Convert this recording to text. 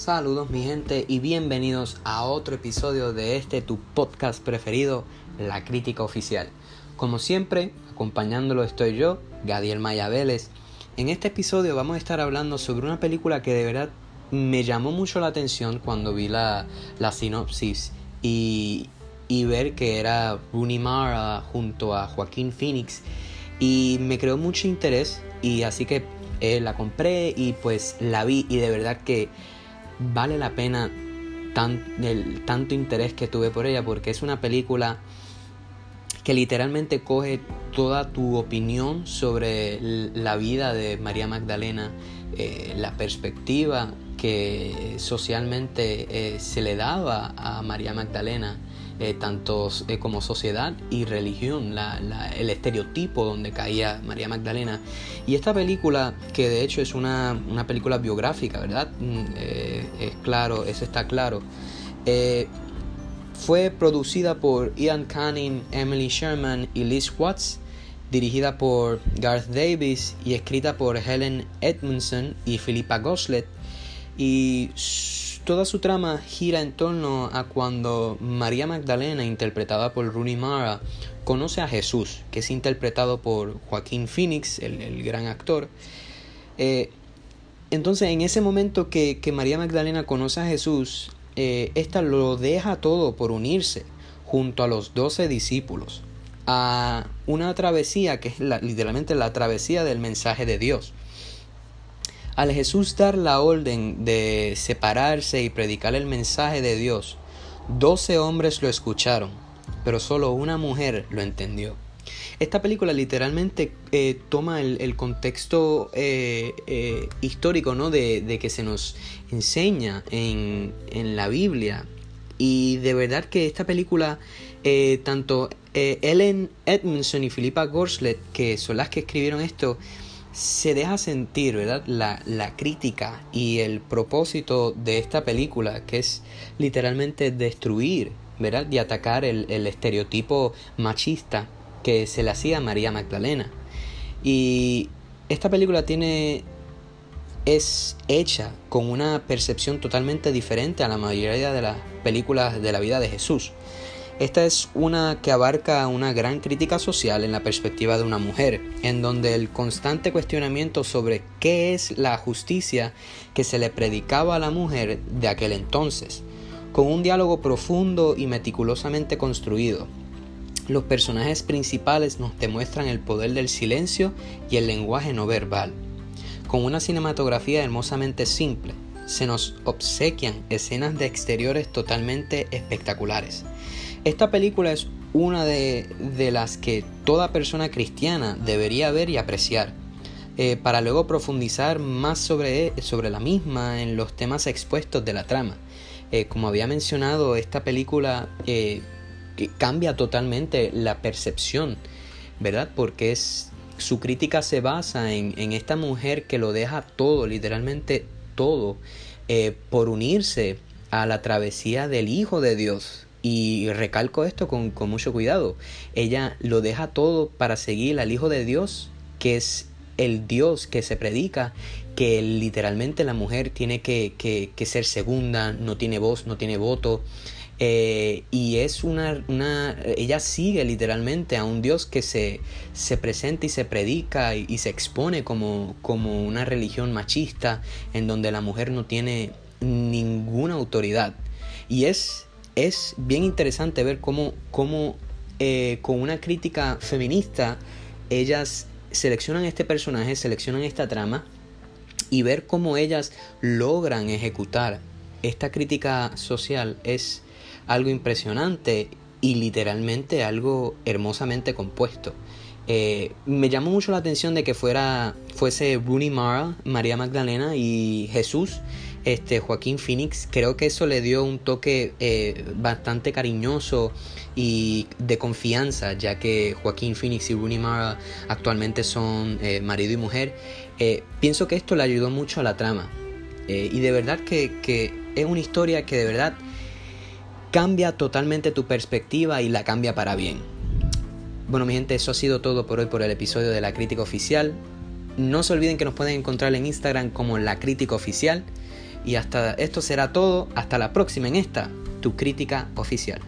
Saludos mi gente y bienvenidos a otro episodio de este tu podcast preferido, La Crítica Oficial. Como siempre, acompañándolo estoy yo, Gadiel Maya Vélez. En este episodio vamos a estar hablando sobre una película que de verdad me llamó mucho la atención cuando vi la, la sinopsis y, y ver que era Rooney Mara junto a Joaquín Phoenix y me creó mucho interés y así que eh, la compré y pues la vi y de verdad que vale la pena el tanto interés que tuve por ella porque es una película que literalmente coge toda tu opinión sobre la vida de María Magdalena, eh, la perspectiva que socialmente eh, se le daba a María Magdalena eh, tanto eh, como sociedad y religión, el estereotipo donde caía María Magdalena. Y esta película, que de hecho es una, película biográfica, ¿verdad? Mm, eh, es claro, eso está claro. fue producida por Ian Canning, Emily Sherman y Liz Watts dirigida por Garth Davis y escrita por Helen Edmundson y Philippa Goslet. Y toda su trama gira en torno a cuando María Magdalena, interpretada por Rooney Mara, conoce a Jesús, que es interpretado por Joaquín Phoenix, el, gran actor. Eh, entonces, en ese momento que, María Magdalena conoce a Jesús, eh, esta lo deja todo por unirse junto a los doce discípulos a una travesía que es literalmente la travesía del mensaje de Dios. Al Jesús dar la orden de separarse y predicar el mensaje de Dios, doce hombres lo escucharon, pero solo una mujer lo entendió. Esta película literalmente eh, toma el, contexto eh, eh, histórico ¿no? de, que se nos enseña en, en, la Biblia. Y de verdad que esta película, tanto Ellen Edmondson y Philippa Gorslet, que son las que escribieron esto, se deja sentir, ¿verdad? La, crítica y el propósito de esta película, que es literalmente destruir, ¿verdad? Y atacar el, estereotipo machista que se le hacía a María Magdalena. Y esta película tiene es hecha con una percepción totalmente diferente a la mayoría de las películas de la vida de Jesús. Esta es una que abarca una gran crítica social en la perspectiva de una mujer, en donde el constante cuestionamiento sobre qué es la justicia que se le predicaba a la mujer de aquel entonces, con un diálogo profundo y meticulosamente construido. Los personajes principales nos demuestran el poder del silencio y el lenguaje no verbal. Con una cinematografía hermosamente simple, se nos obsequian escenas de exteriores totalmente espectaculares esta película es una de, las que toda persona cristiana debería ver y apreciar, eh, para luego profundizar más sobre, sobre, la misma en los temas expuestos de la trama. Eh, como había mencionado, esta película eh, cambia totalmente la percepción, ¿verdad? Porque su crítica se basa en, en esta mujer que lo deja todo, literalmente todo, por unirse a la travesía del Hijo de Dios, y recalco esto con, mucho cuidado. Ella lo deja todo para seguir al Hijo de Dios, que es el Dios que se predica, que literalmente la mujer tiene que, ser segunda, no tiene voz, no tiene voto. Eh, y es una, una, ella sigue literalmente a un Dios que se, se presenta y se predica y, y, se expone como, como una religión machista en donde la mujer no tiene ninguna autoridad. Y es es bien interesante ver cómo, eh, con una crítica feminista ellas seleccionan este personaje, seleccionan esta trama y ver cómo ellas logran ejecutar esta crítica social es algo impresionante y literalmente algo hermosamente compuesto. Eh, me llamó mucho la atención de que fuera fuese Rooney Mara, María Magdalena y Jesús este, Joaquín Phoenix, creo que eso le dio un toque eh, bastante cariñoso y de confianza, ya que Joaquín Phoenix y Rooney Mara actualmente son eh, marido y mujer. Pienso que esto le ayudó mucho a la trama. y de verdad que es una historia que de verdad cambia totalmente tu perspectiva y la cambia para bien. Bueno, mi gente, eso ha sido todo por hoy por el episodio de La Crítica Oficial. No se olviden que nos pueden encontrar en Instagram como La Crítica Oficial. Y hasta esto será todo. Hasta la próxima en esta, tu crítica oficial.